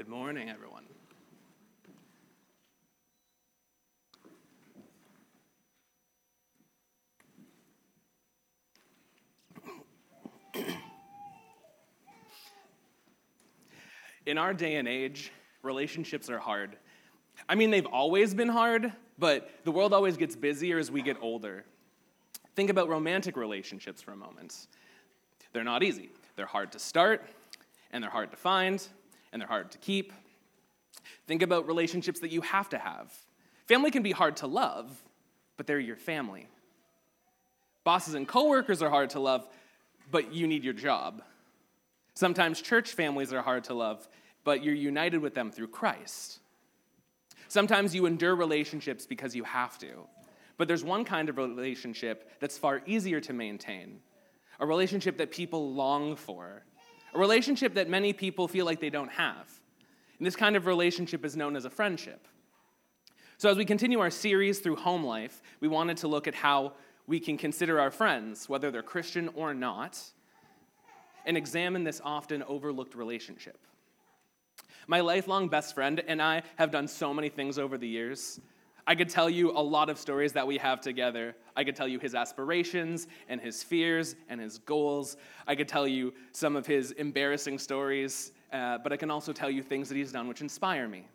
Good morning, everyone. In our day and age, relationships are hard. I mean, they've always been hard, but the world always gets busier as we get older. Think about romantic relationships for a moment. They're not easy. They're hard to start, and they're hard to find, and they're hard to keep. Think about relationships that you have to have. Family can be hard to love, but they're your family. Bosses and coworkers are hard to love, but you need your job. Sometimes church families are hard to love, but you're united with them through Christ. Sometimes you endure relationships because you have to. But there's one kind of relationship that's far easier to maintain a relationship that people long for, a relationship that many people feel like they don't have. And this kind of relationship is known as a friendship. So, as we continue our series through home life, we wanted to look at how we can consider our friends, whether they're Christian or not, and examine this often overlooked relationship. My lifelong best friend and I have done so many things over the years. I could tell you a lot of stories that we have together. I could tell you his aspirations and his fears and his goals. I could tell you some of his embarrassing stories, uh, but I can also tell you things that he's done which inspire me.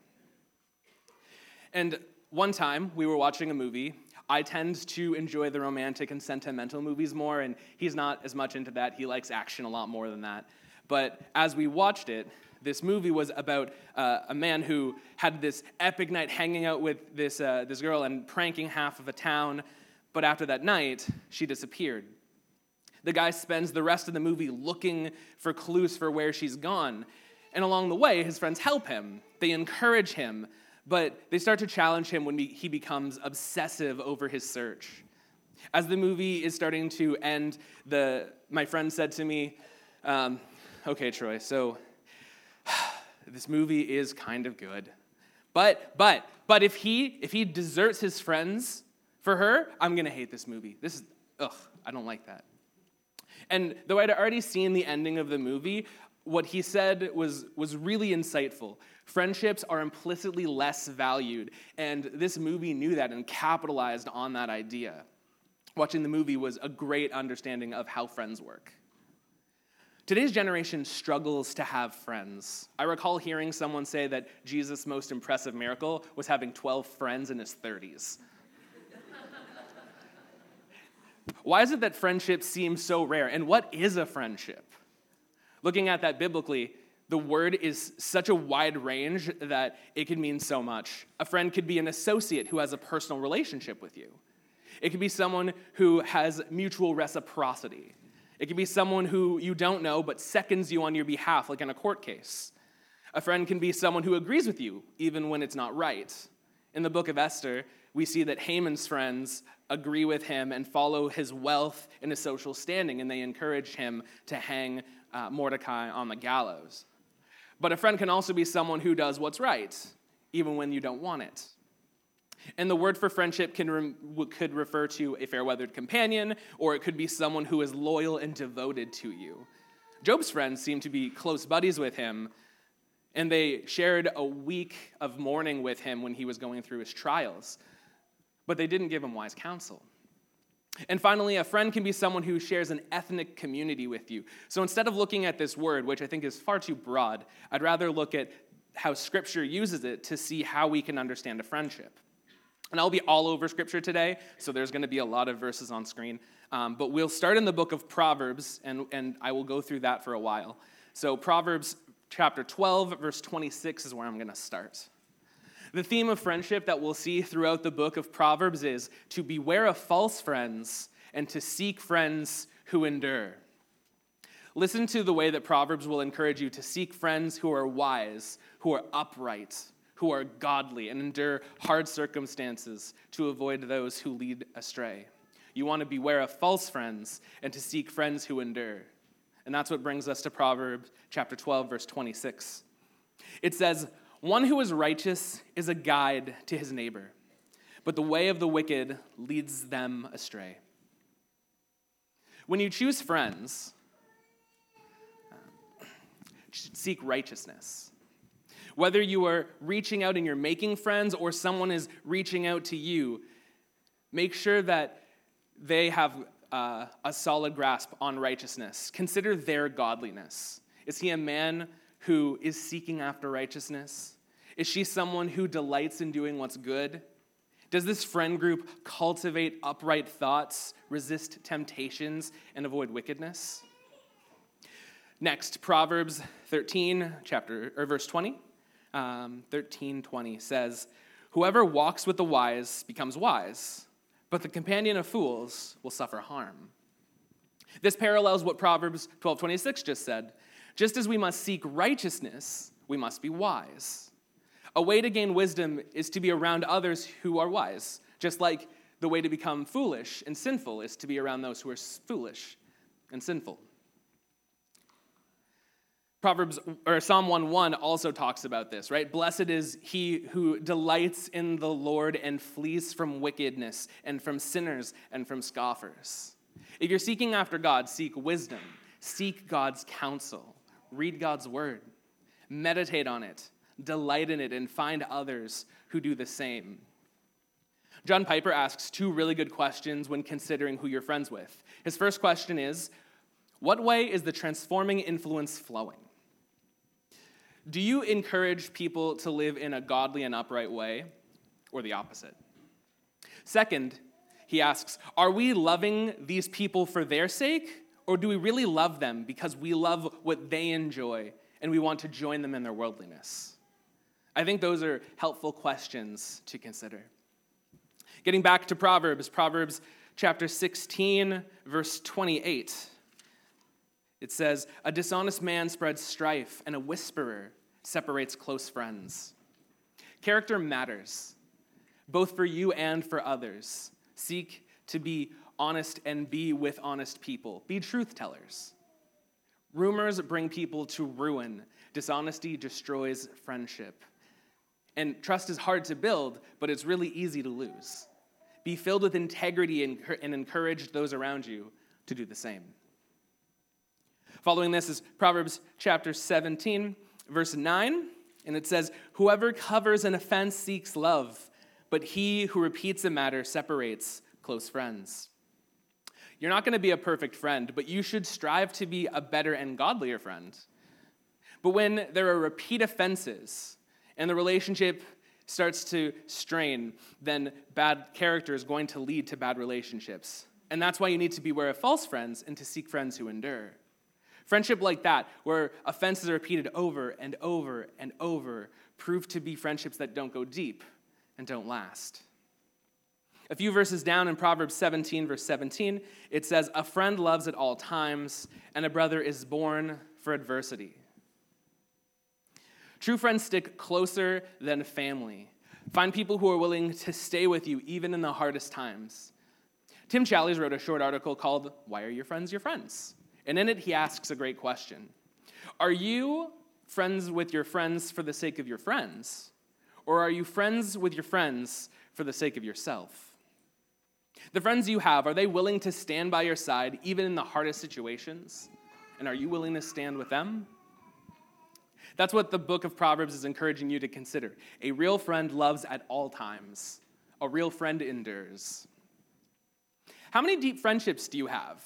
And one time we were watching a movie. I tend to enjoy the romantic and sentimental movies more, and he's not as much into that. He likes action a lot more than that. But as we watched it, this movie was about uh, a man who had this epic night hanging out with this, uh, this girl and pranking half of a town. But after that night, she disappeared. The guy spends the rest of the movie looking for clues for where she's gone. And along the way, his friends help him, they encourage him, but they start to challenge him when he becomes obsessive over his search. As the movie is starting to end, the, my friend said to me, um, Okay, Troy, so this movie is kind of good. But, but, but if he, if he deserts his friends for her, I'm gonna hate this movie. This is, ugh, I don't like that. And though I'd already seen the ending of the movie, what he said was, was really insightful. Friendships are implicitly less valued, and this movie knew that and capitalized on that idea. Watching the movie was a great understanding of how friends work. Today's generation struggles to have friends. I recall hearing someone say that Jesus' most impressive miracle was having 12 friends in his 30s. Why is it that friendship seems so rare? And what is a friendship? Looking at that biblically, the word is such a wide range that it can mean so much. A friend could be an associate who has a personal relationship with you. It could be someone who has mutual reciprocity. It can be someone who you don't know but seconds you on your behalf, like in a court case. A friend can be someone who agrees with you, even when it's not right. In the book of Esther, we see that Haman's friends agree with him and follow his wealth and his social standing, and they encourage him to hang uh, Mordecai on the gallows. But a friend can also be someone who does what's right, even when you don't want it. And the word for friendship can re- could refer to a fair weathered companion, or it could be someone who is loyal and devoted to you. Job's friends seemed to be close buddies with him, and they shared a week of mourning with him when he was going through his trials. But they didn't give him wise counsel. And finally, a friend can be someone who shares an ethnic community with you. So instead of looking at this word, which I think is far too broad, I'd rather look at how Scripture uses it to see how we can understand a friendship. And I'll be all over scripture today, so there's going to be a lot of verses on screen. Um, but we'll start in the book of Proverbs, and, and I will go through that for a while. So, Proverbs chapter 12, verse 26 is where I'm going to start. The theme of friendship that we'll see throughout the book of Proverbs is to beware of false friends and to seek friends who endure. Listen to the way that Proverbs will encourage you to seek friends who are wise, who are upright, who are godly and endure hard circumstances to avoid those who lead astray. You want to beware of false friends and to seek friends who endure. And that's what brings us to Proverbs chapter 12, verse 26. It says, One who is righteous is a guide to his neighbor, but the way of the wicked leads them astray. When you choose friends, um, seek righteousness. Whether you are reaching out and you're making friends or someone is reaching out to you, make sure that they have uh, a solid grasp on righteousness. Consider their godliness. Is he a man who is seeking after righteousness? Is she someone who delights in doing what's good? Does this friend group cultivate upright thoughts, resist temptations, and avoid wickedness? Next, Proverbs 13, chapter or verse 20. Um, 13, 20 says, Whoever walks with the wise becomes wise, but the companion of fools will suffer harm. This parallels what Proverbs 12, 26 just said. Just as we must seek righteousness, we must be wise. A way to gain wisdom is to be around others who are wise, just like the way to become foolish and sinful is to be around those who are foolish and sinful. Proverbs or Psalm 1:1 also talks about this, right? Blessed is he who delights in the Lord and flees from wickedness and from sinners and from scoffers. If you're seeking after God, seek wisdom, seek God's counsel, read God's word, meditate on it, delight in it, and find others who do the same. John Piper asks two really good questions when considering who you're friends with. His first question is What way is the transforming influence flowing? Do you encourage people to live in a godly and upright way, or the opposite? Second, he asks Are we loving these people for their sake, or do we really love them because we love what they enjoy and we want to join them in their worldliness? I think those are helpful questions to consider. Getting back to Proverbs, Proverbs chapter 16, verse 28. It says, A dishonest man spreads strife, and a whisperer separates close friends. Character matters, both for you and for others. Seek to be honest and be with honest people. Be truth tellers. Rumors bring people to ruin, dishonesty destroys friendship. And trust is hard to build, but it's really easy to lose. Be filled with integrity and, encourage those around you to do the same. Following this is Proverbs chapter 17, verse 9, and it says, Whoever covers an offense seeks love, but he who repeats a matter separates close friends. You're not going to be a perfect friend, but you should strive to be a better and godlier friend. But when there are repeat offenses, and the relationship starts to strain, then bad character is going to lead to bad relationships. And that's why you need to beware of false friends and to seek friends who endure. Friendship like that, where offenses are repeated over and over and over, prove to be friendships that don't go deep and don't last. A few verses down in Proverbs 17, verse 17, it says, A friend loves at all times, and a brother is born for adversity. True friends stick closer than family. Find people who are willing to stay with you even in the hardest times. Tim Challies wrote a short article called Why Are Your Friends Your Friends? And in it, he asks a great question Are you friends with your friends for the sake of your friends? Or are you friends with your friends for the sake of yourself? The friends you have, are they willing to stand by your side even in the hardest situations? And are you willing to stand with them? That's what the book of Proverbs is encouraging you to consider. A real friend loves at all times, a real friend endures. How many deep friendships do you have?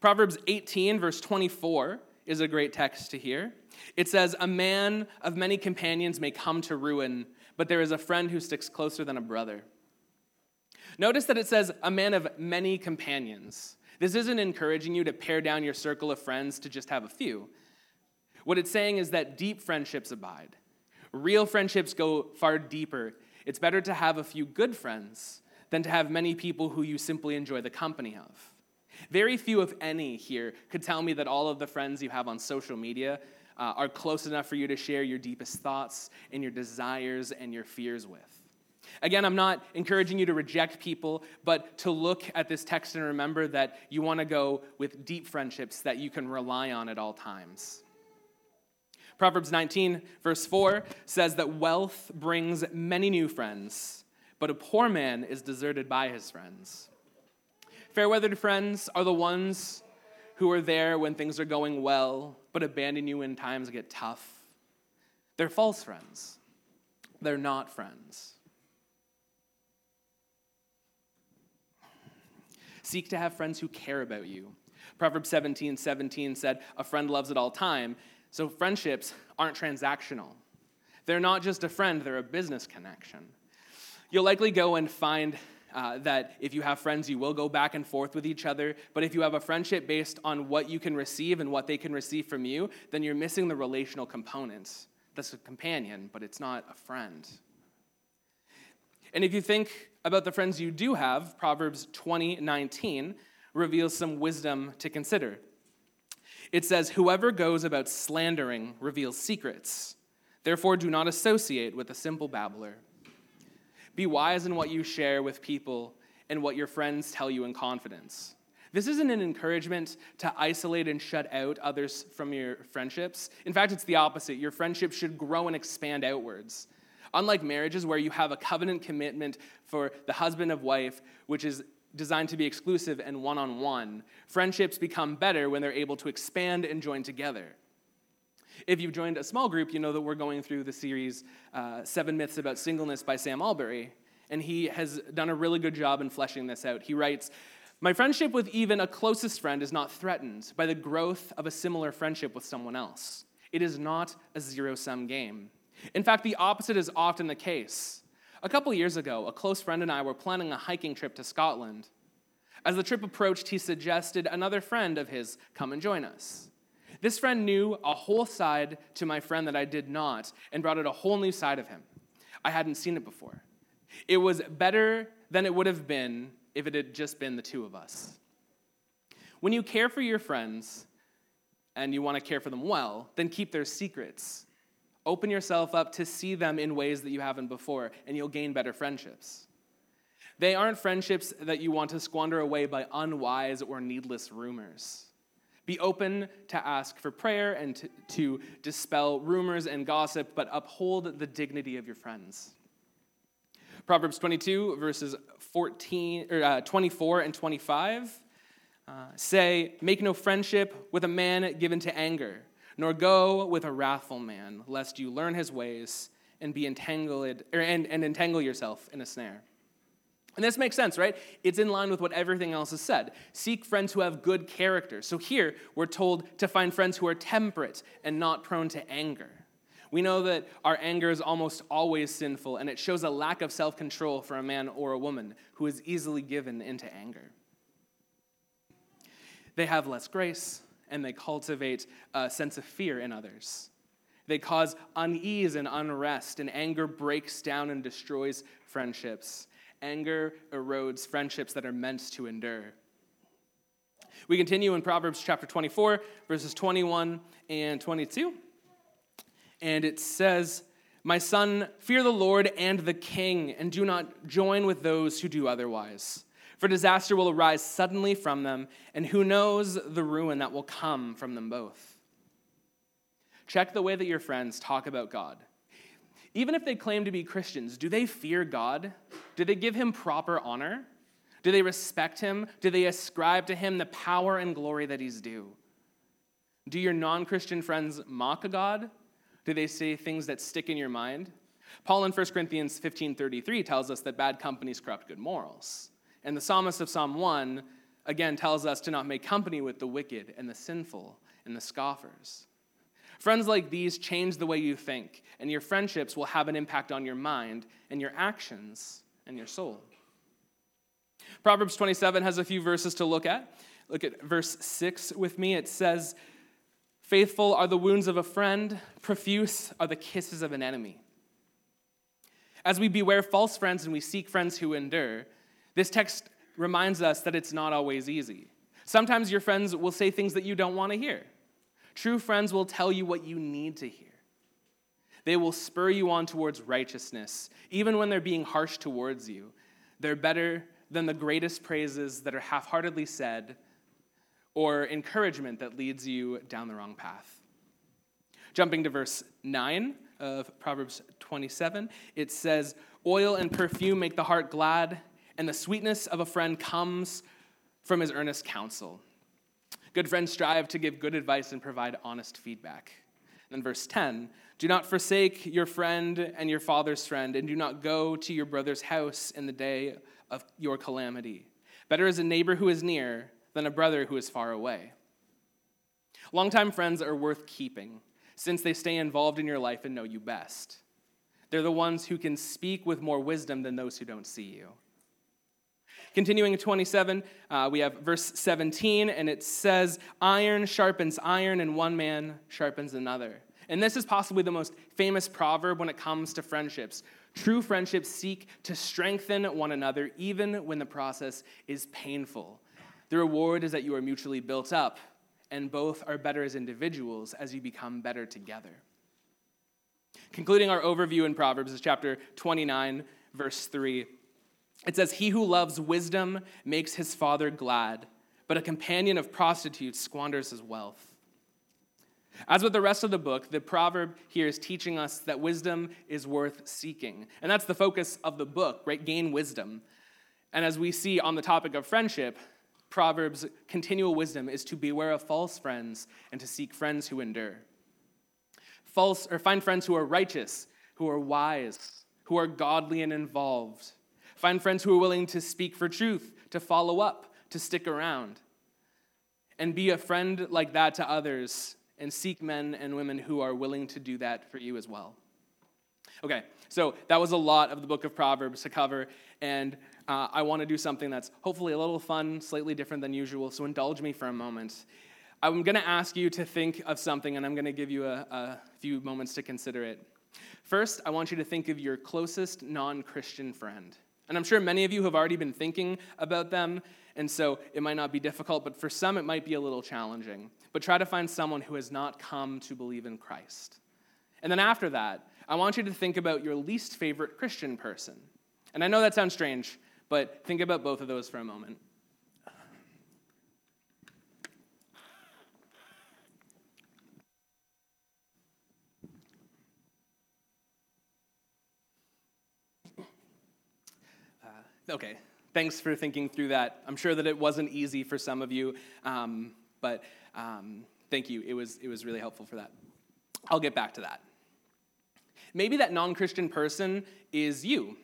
Proverbs 18, verse 24, is a great text to hear. It says, A man of many companions may come to ruin, but there is a friend who sticks closer than a brother. Notice that it says, A man of many companions. This isn't encouraging you to pare down your circle of friends to just have a few. What it's saying is that deep friendships abide. Real friendships go far deeper. It's better to have a few good friends than to have many people who you simply enjoy the company of. Very few, if any, here could tell me that all of the friends you have on social media uh, are close enough for you to share your deepest thoughts and your desires and your fears with. Again, I'm not encouraging you to reject people, but to look at this text and remember that you want to go with deep friendships that you can rely on at all times. Proverbs 19, verse 4 says that wealth brings many new friends, but a poor man is deserted by his friends. Fair weathered friends are the ones who are there when things are going well, but abandon you when times get tough. They're false friends. They're not friends. Seek to have friends who care about you. Proverbs 17 17 said, A friend loves at all time. So friendships aren't transactional. They're not just a friend, they're a business connection. You'll likely go and find uh, that if you have friends, you will go back and forth with each other. But if you have a friendship based on what you can receive and what they can receive from you, then you're missing the relational components. That's a companion, but it's not a friend. And if you think about the friends you do have, Proverbs 20 19 reveals some wisdom to consider. It says, Whoever goes about slandering reveals secrets. Therefore, do not associate with a simple babbler. Be wise in what you share with people and what your friends tell you in confidence. This isn't an encouragement to isolate and shut out others from your friendships. In fact, it's the opposite. Your friendships should grow and expand outwards. Unlike marriages, where you have a covenant commitment for the husband of wife, which is designed to be exclusive and one on one, friendships become better when they're able to expand and join together. If you've joined a small group, you know that we're going through the series uh, Seven Myths About Singleness by Sam Allberry, and he has done a really good job in fleshing this out. He writes, My friendship with even a closest friend is not threatened by the growth of a similar friendship with someone else. It is not a zero sum game. In fact, the opposite is often the case. A couple years ago, a close friend and I were planning a hiking trip to Scotland. As the trip approached, he suggested another friend of his come and join us. This friend knew a whole side to my friend that I did not and brought out a whole new side of him. I hadn't seen it before. It was better than it would have been if it had just been the two of us. When you care for your friends and you want to care for them well, then keep their secrets. Open yourself up to see them in ways that you haven't before, and you'll gain better friendships. They aren't friendships that you want to squander away by unwise or needless rumors. Be open to ask for prayer and to, to dispel rumors and gossip, but uphold the dignity of your friends. Proverbs 22, verses 14, or, uh, 24 and 25 uh, say, Make no friendship with a man given to anger, nor go with a wrathful man, lest you learn his ways and be entangled, or, and, and entangle yourself in a snare. And this makes sense, right? It's in line with what everything else is said. Seek friends who have good character. So here, we're told to find friends who are temperate and not prone to anger. We know that our anger is almost always sinful, and it shows a lack of self control for a man or a woman who is easily given into anger. They have less grace, and they cultivate a sense of fear in others. They cause unease and unrest, and anger breaks down and destroys friendships. Anger erodes friendships that are meant to endure. We continue in Proverbs chapter 24, verses 21 and 22. And it says, My son, fear the Lord and the king, and do not join with those who do otherwise. For disaster will arise suddenly from them, and who knows the ruin that will come from them both. Check the way that your friends talk about God. Even if they claim to be Christians, do they fear God? Do they give him proper honor? Do they respect him? Do they ascribe to him the power and glory that he's due? Do your non Christian friends mock God? Do they say things that stick in your mind? Paul in 1 Corinthians 15:33 tells us that bad companies corrupt good morals. And the psalmist of Psalm 1 again tells us to not make company with the wicked and the sinful and the scoffers. Friends like these change the way you think, and your friendships will have an impact on your mind and your actions and your soul. Proverbs 27 has a few verses to look at. Look at verse 6 with me. It says, Faithful are the wounds of a friend, profuse are the kisses of an enemy. As we beware false friends and we seek friends who endure, this text reminds us that it's not always easy. Sometimes your friends will say things that you don't want to hear. True friends will tell you what you need to hear. They will spur you on towards righteousness, even when they're being harsh towards you. They're better than the greatest praises that are half heartedly said or encouragement that leads you down the wrong path. Jumping to verse 9 of Proverbs 27, it says, Oil and perfume make the heart glad, and the sweetness of a friend comes from his earnest counsel. Good friends strive to give good advice and provide honest feedback. then verse 10 Do not forsake your friend and your father's friend, and do not go to your brother's house in the day of your calamity. Better is a neighbor who is near than a brother who is far away. Longtime friends are worth keeping since they stay involved in your life and know you best. They're the ones who can speak with more wisdom than those who don't see you. Continuing in 27, uh, we have verse 17, and it says, Iron sharpens iron, and one man sharpens another. And this is possibly the most famous proverb when it comes to friendships. True friendships seek to strengthen one another even when the process is painful. The reward is that you are mutually built up, and both are better as individuals as you become better together. Concluding our overview in Proverbs is chapter 29, verse 3. It says, He who loves wisdom makes his father glad, but a companion of prostitutes squanders his wealth. As with the rest of the book, the proverb here is teaching us that wisdom is worth seeking. And that's the focus of the book, right? Gain wisdom. And as we see on the topic of friendship, Proverbs' continual wisdom is to beware of false friends and to seek friends who endure. False or find friends who are righteous, who are wise, who are godly and involved. Find friends who are willing to speak for truth, to follow up, to stick around. And be a friend like that to others and seek men and women who are willing to do that for you as well. Okay, so that was a lot of the book of Proverbs to cover, and uh, I want to do something that's hopefully a little fun, slightly different than usual, so indulge me for a moment. I'm going to ask you to think of something, and I'm going to give you a, a few moments to consider it. First, I want you to think of your closest non Christian friend. And I'm sure many of you have already been thinking about them, and so it might not be difficult, but for some it might be a little challenging. But try to find someone who has not come to believe in Christ. And then after that, I want you to think about your least favorite Christian person. And I know that sounds strange, but think about both of those for a moment. Okay, thanks for thinking through that. I'm sure that it wasn't easy for some of you, um, but um, thank you. It was, it was really helpful for that. I'll get back to that. Maybe that non Christian person is you.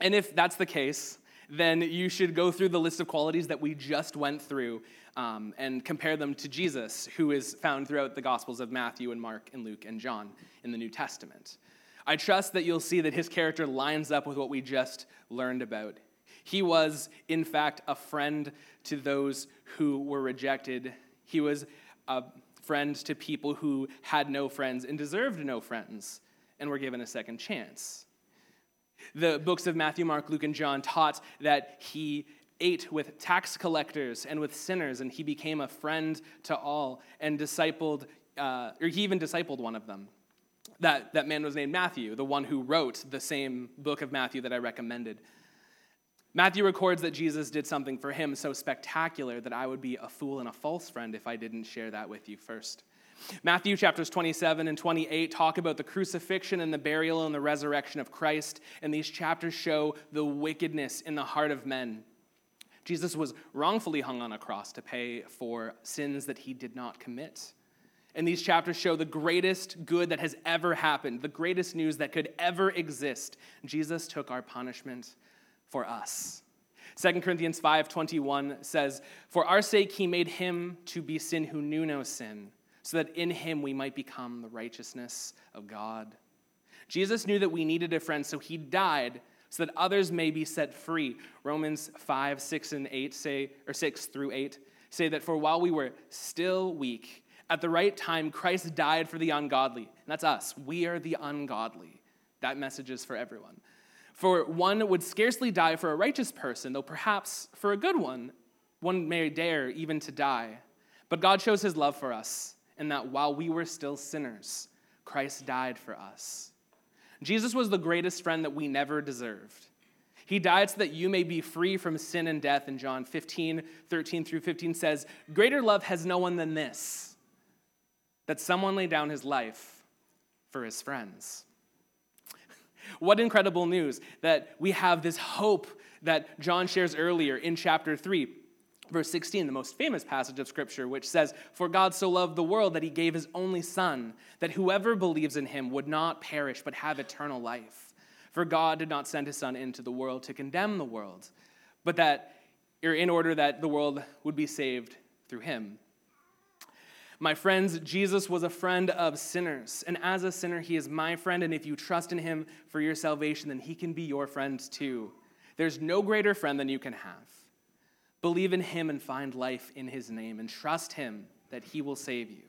And if that's the case, then you should go through the list of qualities that we just went through um, and compare them to Jesus, who is found throughout the Gospels of Matthew and Mark and Luke and John in the New Testament. I trust that you'll see that his character lines up with what we just learned about he was, in fact, a friend to those who were rejected. He was a friend to people who had no friends and deserved no friends and were given a second chance. The books of Matthew, Mark, Luke, and John taught that he ate with tax collectors and with sinners, and he became a friend to all and discipled, uh, or he even discipled one of them. That, that man was named Matthew, the one who wrote the same book of Matthew that I recommended. Matthew records that Jesus did something for him so spectacular that I would be a fool and a false friend if I didn't share that with you first. Matthew chapters 27 and 28 talk about the crucifixion and the burial and the resurrection of Christ, and these chapters show the wickedness in the heart of men. Jesus was wrongfully hung on a cross to pay for sins that he did not commit. And these chapters show the greatest good that has ever happened, the greatest news that could ever exist. Jesus took our punishment for us. 2 Corinthians 5:21 says, "For our sake he made him to be sin who knew no sin, so that in him we might become the righteousness of God." Jesus knew that we needed a friend, so he died so that others may be set free. Romans 5, 6, and 8 say, or 6 through 8 say that for while we were still weak, at the right time, Christ died for the ungodly. And that's us. We are the ungodly. That message is for everyone. For one would scarcely die for a righteous person, though perhaps for a good one, one may dare even to die. But God shows his love for us, in that while we were still sinners, Christ died for us. Jesus was the greatest friend that we never deserved. He died so that you may be free from sin and death. And John 15, 13 through 15 says, Greater love has no one than this, that someone lay down his life for his friends. What incredible news that we have this hope that John shares earlier in chapter 3. Verse 16, the most famous passage of Scripture, which says, For God so loved the world that he gave his only Son, that whoever believes in him would not perish but have eternal life. For God did not send his Son into the world to condemn the world, but that er, in order that the world would be saved through him. My friends, Jesus was a friend of sinners. And as a sinner, he is my friend. And if you trust in him for your salvation, then he can be your friend too. There's no greater friend than you can have. Believe in him and find life in his name, and trust him that he will save you.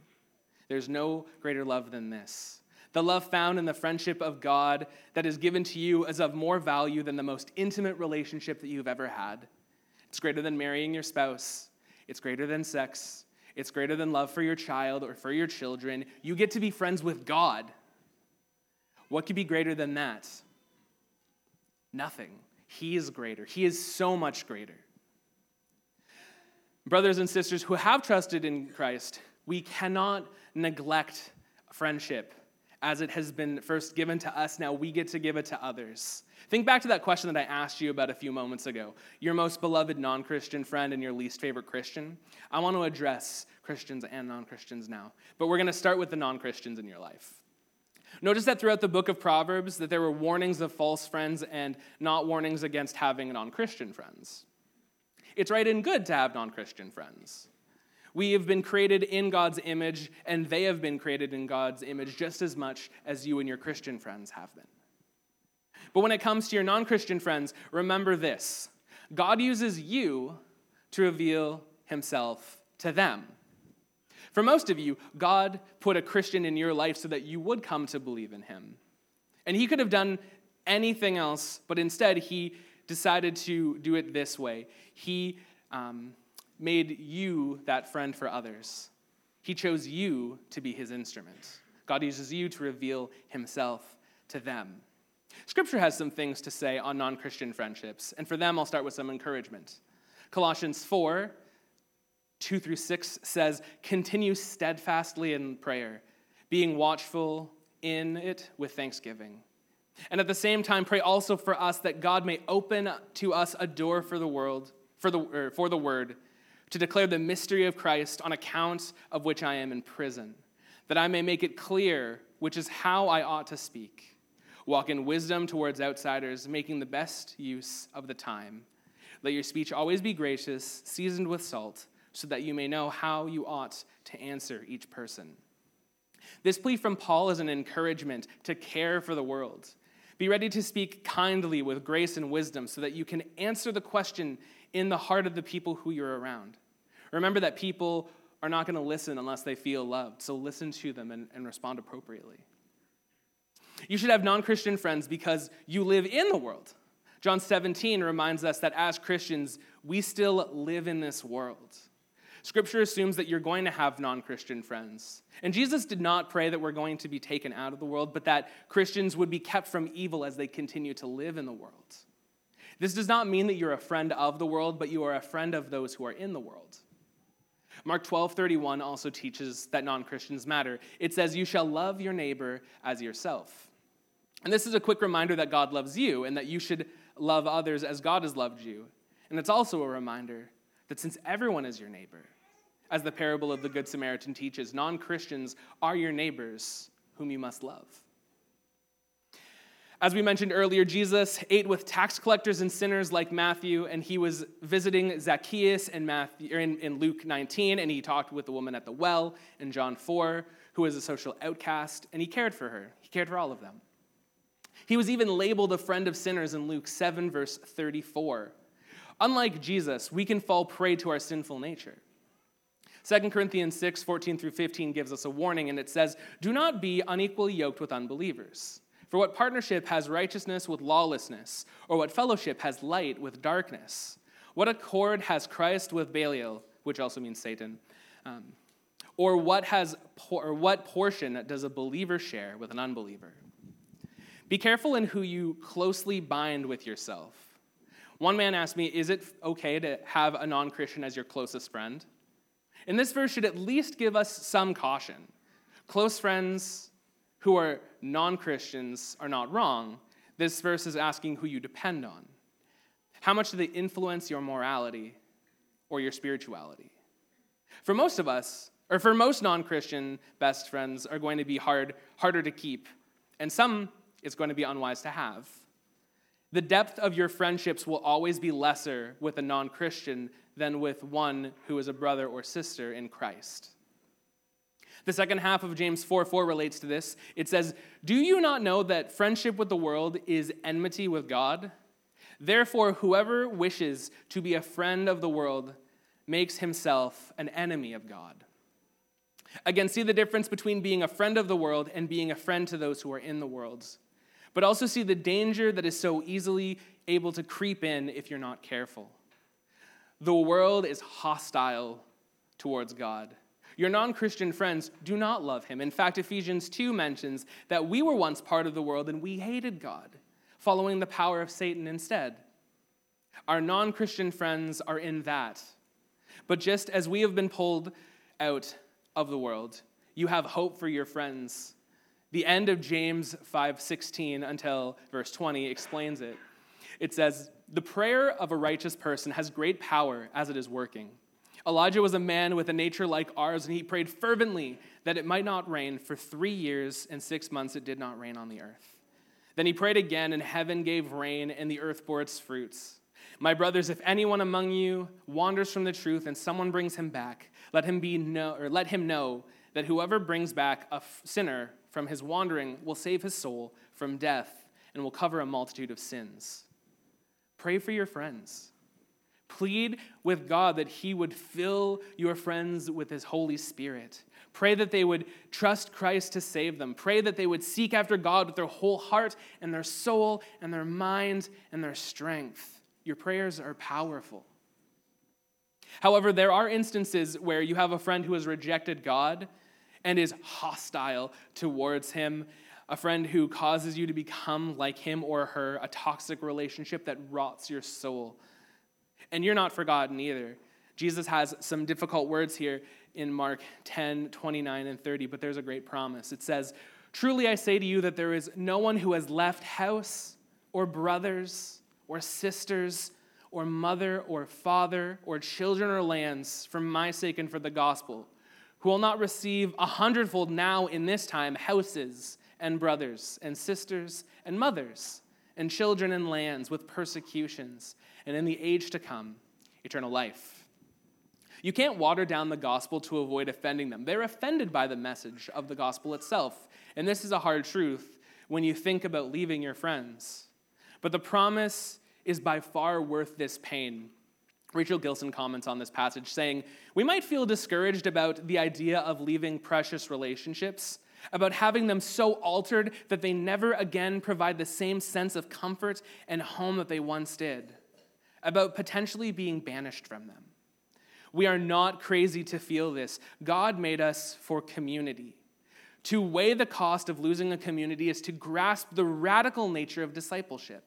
There's no greater love than this. The love found in the friendship of God that is given to you is of more value than the most intimate relationship that you've ever had. It's greater than marrying your spouse, it's greater than sex, it's greater than love for your child or for your children. You get to be friends with God. What could be greater than that? Nothing. He is greater. He is so much greater. Brothers and sisters who have trusted in Christ, we cannot neglect friendship as it has been first given to us. Now we get to give it to others. Think back to that question that I asked you about a few moments ago your most beloved non Christian friend and your least favorite Christian. I want to address Christians and non Christians now, but we're going to start with the non Christians in your life. Notice that throughout the book of Proverbs that there were warnings of false friends and not warnings against having non-Christian friends. It's right and good to have non-Christian friends. We have been created in God's image, and they have been created in God's image just as much as you and your Christian friends have been. But when it comes to your non Christian friends, remember this God uses you to reveal himself to them. For most of you, God put a Christian in your life so that you would come to believe in him. And he could have done anything else, but instead, he decided to do it this way. He um, made you that friend for others. He chose you to be his instrument. God uses you to reveal himself to them. Scripture has some things to say on non Christian friendships, and for them, I'll start with some encouragement. Colossians 4 2 through 6 says, Continue steadfastly in prayer, being watchful in it with thanksgiving. And at the same time, pray also for us that God may open to us a door for the world, for the, er, for the word, to declare the mystery of Christ on account of which I am in prison, that I may make it clear which is how I ought to speak Walk in wisdom towards outsiders, making the best use of the time. Let your speech always be gracious, seasoned with salt, so that you may know how you ought to answer each person. This plea from Paul is an encouragement to care for the world. Be ready to speak kindly with grace and wisdom so that you can answer the question in the heart of the people who you're around. Remember that people are not going to listen unless they feel loved, so listen to them and, and respond appropriately. You should have non Christian friends because you live in the world. John 17 reminds us that as Christians, we still live in this world. Scripture assumes that you're going to have non Christian friends. And Jesus did not pray that we're going to be taken out of the world, but that Christians would be kept from evil as they continue to live in the world. This does not mean that you're a friend of the world, but you are a friend of those who are in the world. Mark 12, 31 also teaches that non Christians matter. It says, You shall love your neighbor as yourself. And this is a quick reminder that God loves you and that you should love others as God has loved you. And it's also a reminder that since everyone is your neighbor, as the parable of the Good Samaritan teaches, non Christians are your neighbors whom you must love. As we mentioned earlier, Jesus ate with tax collectors and sinners like Matthew, and he was visiting Zacchaeus in, Matthew, er, in, in Luke 19, and he talked with the woman at the well in John 4, who was a social outcast, and he cared for her. He cared for all of them. He was even labeled a friend of sinners in Luke 7, verse 34. Unlike Jesus, we can fall prey to our sinful nature. 2 Corinthians 6, 14 through 15 gives us a warning, and it says, Do not be unequally yoked with unbelievers. For what partnership has righteousness with lawlessness? Or what fellowship has light with darkness? What accord has Christ with Belial, which also means Satan? Um, or what, has, or what portion does a believer share with an unbeliever? Be careful in who you closely bind with yourself. One man asked me, Is it okay to have a non Christian as your closest friend? And this verse should at least give us some caution. Close friends who are non Christians are not wrong. This verse is asking who you depend on. How much do they influence your morality? or your spirituality. For most of us, or for most non Christian best friends, are going to be hard, harder to keep, and some it's going to be unwise to have. The depth of your friendships will always be lesser with a non Christian than with one who is a brother or sister in Christ. The second half of James 4 4 relates to this. It says, Do you not know that friendship with the world is enmity with God? Therefore, whoever wishes to be a friend of the world makes himself an enemy of God. Again, see the difference between being a friend of the world and being a friend to those who are in the world. But also see the danger that is so easily able to creep in if you're not careful. The world is hostile towards God. Your non Christian friends do not love him. In fact, Ephesians 2 mentions that we were once part of the world and we hated God, following the power of Satan instead. Our non Christian friends are in that. But just as we have been pulled out of the world, you have hope for your friends. The end of James 5:16 until verse 20 explains it. It says, "The prayer of a righteous person has great power as it is working." Elijah was a man with a nature like ours, and he prayed fervently that it might not rain. For three years and six months, it did not rain on the earth. Then he prayed again, and heaven gave rain, and the earth bore its fruits. My brothers, if anyone among you wanders from the truth and someone brings him back, let him be know, or let him know that whoever brings back a sinner from his wandering will save his soul from death and will cover a multitude of sins. Pray for your friends. Plead with God that He would fill your friends with His Holy Spirit. Pray that they would trust Christ to save them. Pray that they would seek after God with their whole heart and their soul and their mind and their strength. Your prayers are powerful. However, there are instances where you have a friend who has rejected God and is hostile towards Him, a friend who causes you to become like him or her, a toxic relationship that rots your soul. And you're not forgotten either. Jesus has some difficult words here in Mark 10, 29, and 30, but there's a great promise. It says, Truly I say to you that there is no one who has left house or brothers or sisters or mother or father or children or lands for my sake and for the gospel, who will not receive a hundredfold now in this time houses and brothers and sisters and mothers and children and lands with persecutions and in the age to come, eternal life. You can't water down the gospel to avoid offending them. They're offended by the message of the gospel itself. And this is a hard truth when you think about leaving your friends. But the promise is by far worth this pain. Rachel Gilson comments on this passage, saying, We might feel discouraged about the idea of leaving precious relationships, about having them so altered that they never again provide the same sense of comfort and home that they once did about potentially being banished from them. We are not crazy to feel this. God made us for community. To weigh the cost of losing a community is to grasp the radical nature of discipleship.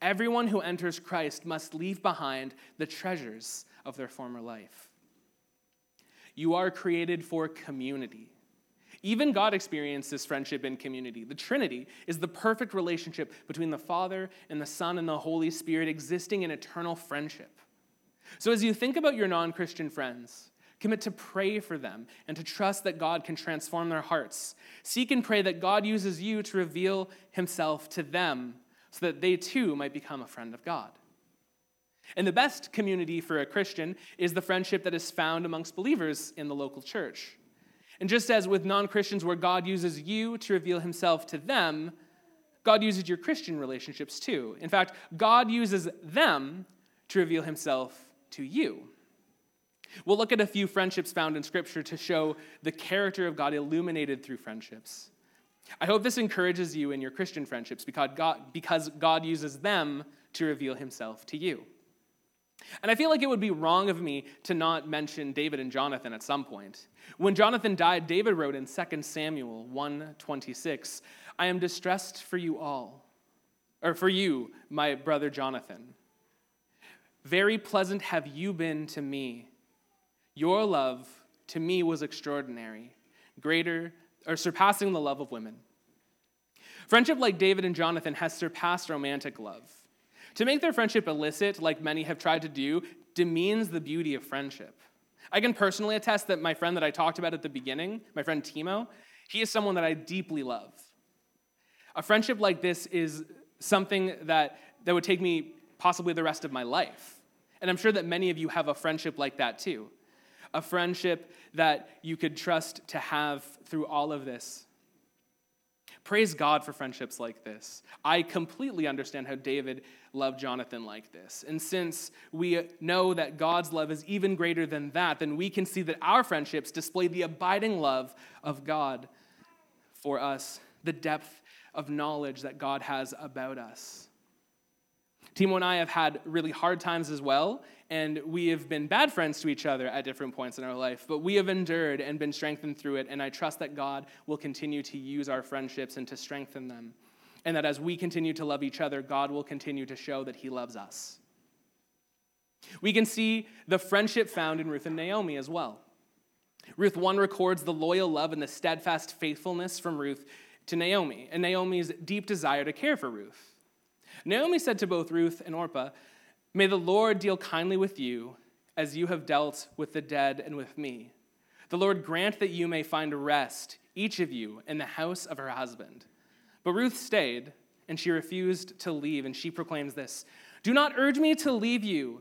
Everyone who enters Christ must leave behind the treasures of their former life. You are created for community. Even God experiences friendship and community. The Trinity is the perfect relationship between the Father and the Son and the Holy Spirit existing in eternal friendship. So, as you think about your non Christian friends, commit to pray for them and to trust that God can transform their hearts. Seek and pray that God uses you to reveal himself to them so that they too might become a friend of God. And the best community for a Christian is the friendship that is found amongst believers in the local church. And just as with non Christians, where God uses you to reveal himself to them, God uses your Christian relationships too. In fact, God uses them to reveal himself to you. We'll look at a few friendships found in Scripture to show the character of God illuminated through friendships. I hope this encourages you in your Christian friendships because God, because God uses them to reveal himself to you. And I feel like it would be wrong of me to not mention David and Jonathan at some point. When Jonathan died, David wrote in 2 Samuel 1:26, "I am distressed for you all, or for you, my brother Jonathan. Very pleasant have you been to me. Your love to me was extraordinary, greater or surpassing the love of women." Friendship like David and Jonathan has surpassed romantic love. To make their friendship illicit, like many have tried to do, demeans the beauty of friendship. I can personally attest that my friend that I talked about at the beginning, my friend Timo, he is someone that I deeply love. A friendship like this is something that, that would take me possibly the rest of my life. And I'm sure that many of you have a friendship like that too. A friendship that you could trust to have through all of this. Praise God for friendships like this. I completely understand how David loved Jonathan like this. And since we know that God's love is even greater than that, then we can see that our friendships display the abiding love of God for us, the depth of knowledge that God has about us. Timo and I have had really hard times as well, and we have been bad friends to each other at different points in our life, but we have endured and been strengthened through it, and I trust that God will continue to use our friendships and to strengthen them. And that as we continue to love each other, God will continue to show that He loves us. We can see the friendship found in Ruth and Naomi as well. Ruth 1 records the loyal love and the steadfast faithfulness from Ruth to Naomi, and Naomi's deep desire to care for Ruth. Naomi said to both Ruth and Orpah, May the Lord deal kindly with you as you have dealt with the dead and with me. The Lord grant that you may find rest, each of you, in the house of her husband. But Ruth stayed, and she refused to leave, and she proclaims this Do not urge me to leave you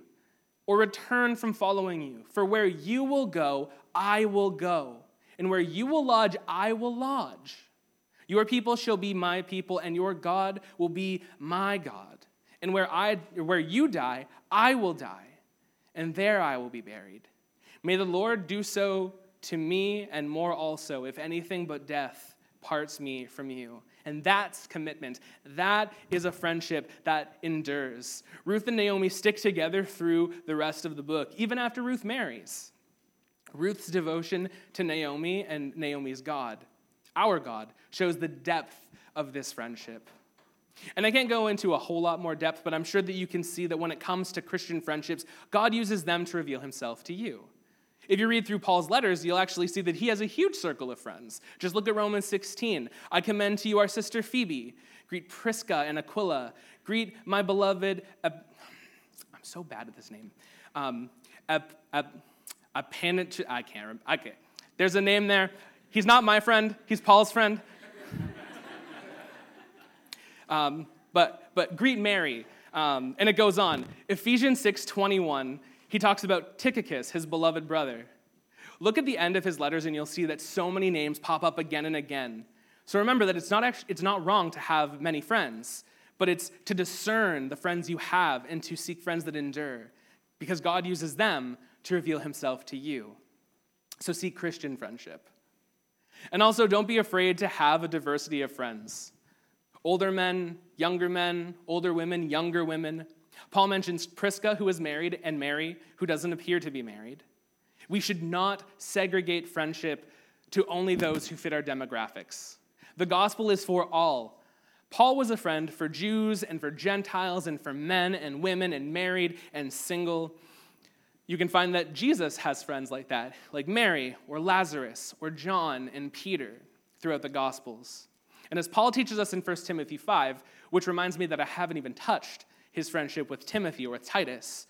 or return from following you, for where you will go, I will go, and where you will lodge, I will lodge. Your people shall be my people, and your God will be my God. And where, I, where you die, I will die, and there I will be buried. May the Lord do so to me and more also, if anything but death parts me from you. And that's commitment. That is a friendship that endures. Ruth and Naomi stick together through the rest of the book, even after Ruth marries. Ruth's devotion to Naomi and Naomi's God our God, shows the depth of this friendship. And I can't go into a whole lot more depth, but I'm sure that you can see that when it comes to Christian friendships, God uses them to reveal himself to you. If you read through Paul's letters, you'll actually see that he has a huge circle of friends. Just look at Romans 16. I commend to you our sister Phoebe. Greet Prisca and Aquila. Greet my beloved. I'm so bad at this name. Um, Ep, Ep, I can't remember. Okay. There's a name there. He's not my friend, he's Paul's friend. Um, but, but greet Mary. Um, and it goes on. Ephesians 6:21, he talks about Tychicus, his beloved brother. Look at the end of his letters and you'll see that so many names pop up again and again. So remember that it's not, actually, it's not wrong to have many friends, but it's to discern the friends you have and to seek friends that endure, because God uses them to reveal himself to you. So seek Christian friendship. And also, don't be afraid to have a diversity of friends older men, younger men, older women, younger women. Paul mentions Prisca, who is married, and Mary, who doesn't appear to be married. We should not segregate friendship to only those who fit our demographics. The gospel is for all. Paul was a friend for Jews and for Gentiles and for men and women and married and single you can find that Jesus has friends like that, like Mary or Lazarus or John and Peter throughout the Gospels. And as Paul teaches us in 1 Timothy 5, which reminds me that I haven't even touched his friendship with Timothy or with Titus.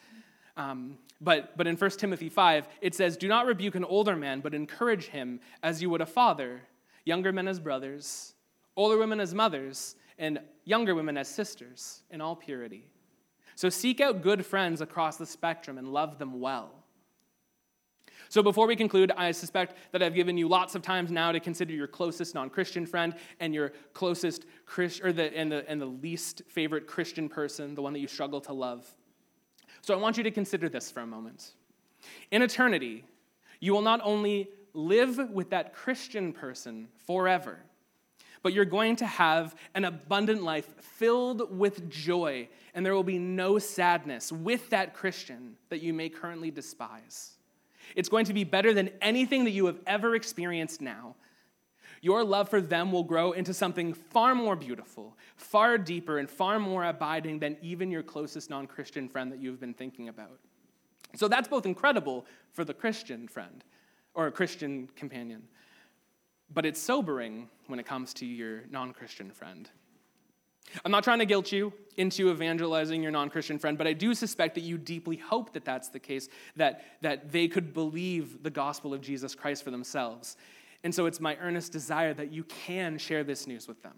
Um, but, but in 1 Timothy 5, it says, Do not rebuke an older man, but encourage him as you would a father, younger men as brothers, older women as mothers, and younger women as sisters, in all purity. So seek out good friends across the spectrum and love them well. So before we conclude, I suspect that I've given you lots of times now to consider your closest non-Christian friend and your closest Christ, or the and the and the least favorite Christian person, the one that you struggle to love. So I want you to consider this for a moment. In eternity, you will not only live with that Christian person forever, but you're going to have an abundant life filled with joy, and there will be no sadness with that Christian that you may currently despise. It's going to be better than anything that you have ever experienced now. Your love for them will grow into something far more beautiful, far deeper, and far more abiding than even your closest non Christian friend that you've been thinking about. So that's both incredible for the Christian friend or a Christian companion, but it's sobering when it comes to your non Christian friend. I'm not trying to guilt you into evangelizing your non Christian friend, but I do suspect that you deeply hope that that's the case, that, that they could believe the gospel of Jesus Christ for themselves. And so it's my earnest desire that you can share this news with them.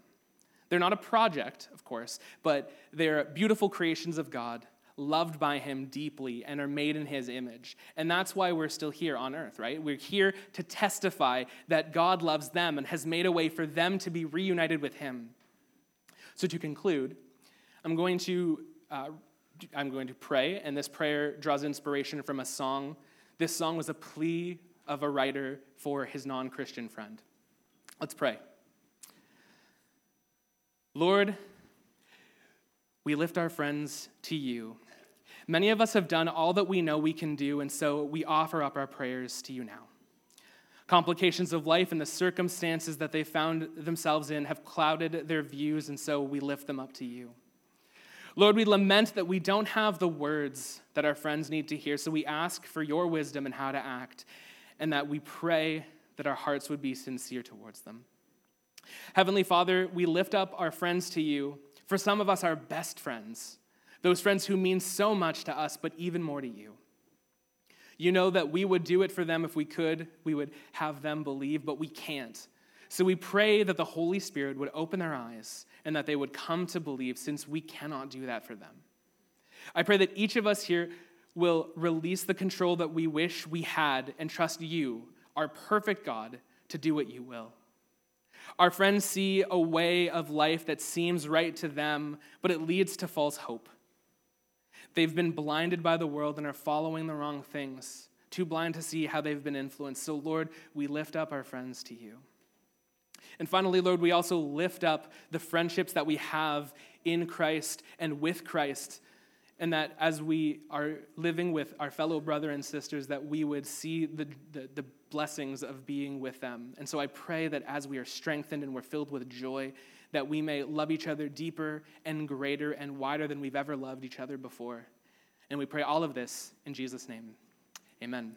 They're not a project, of course, but they're beautiful creations of God, loved by Him deeply, and are made in His image. And that's why we're still here on earth, right? We're here to testify that God loves them and has made a way for them to be reunited with Him. So to conclude, I'm going to uh, I'm going to pray, and this prayer draws inspiration from a song. This song was a plea of a writer for his non-Christian friend. Let's pray. Lord, we lift our friends to you. Many of us have done all that we know we can do, and so we offer up our prayers to you now. Complications of life and the circumstances that they found themselves in have clouded their views, and so we lift them up to you. Lord, we lament that we don't have the words that our friends need to hear, so we ask for your wisdom and how to act, and that we pray that our hearts would be sincere towards them. Heavenly Father, we lift up our friends to you. For some of us, our best friends, those friends who mean so much to us, but even more to you. You know that we would do it for them if we could. We would have them believe, but we can't. So we pray that the Holy Spirit would open their eyes and that they would come to believe since we cannot do that for them. I pray that each of us here will release the control that we wish we had and trust you, our perfect God, to do what you will. Our friends see a way of life that seems right to them, but it leads to false hope. They've been blinded by the world and are following the wrong things, too blind to see how they've been influenced. So, Lord, we lift up our friends to you. And finally, Lord, we also lift up the friendships that we have in Christ and with Christ. And that as we are living with our fellow brother and sisters, that we would see the, the, the blessings of being with them. And so I pray that as we are strengthened and we're filled with joy, that we may love each other deeper and greater and wider than we've ever loved each other before. And we pray all of this in Jesus' name. Amen.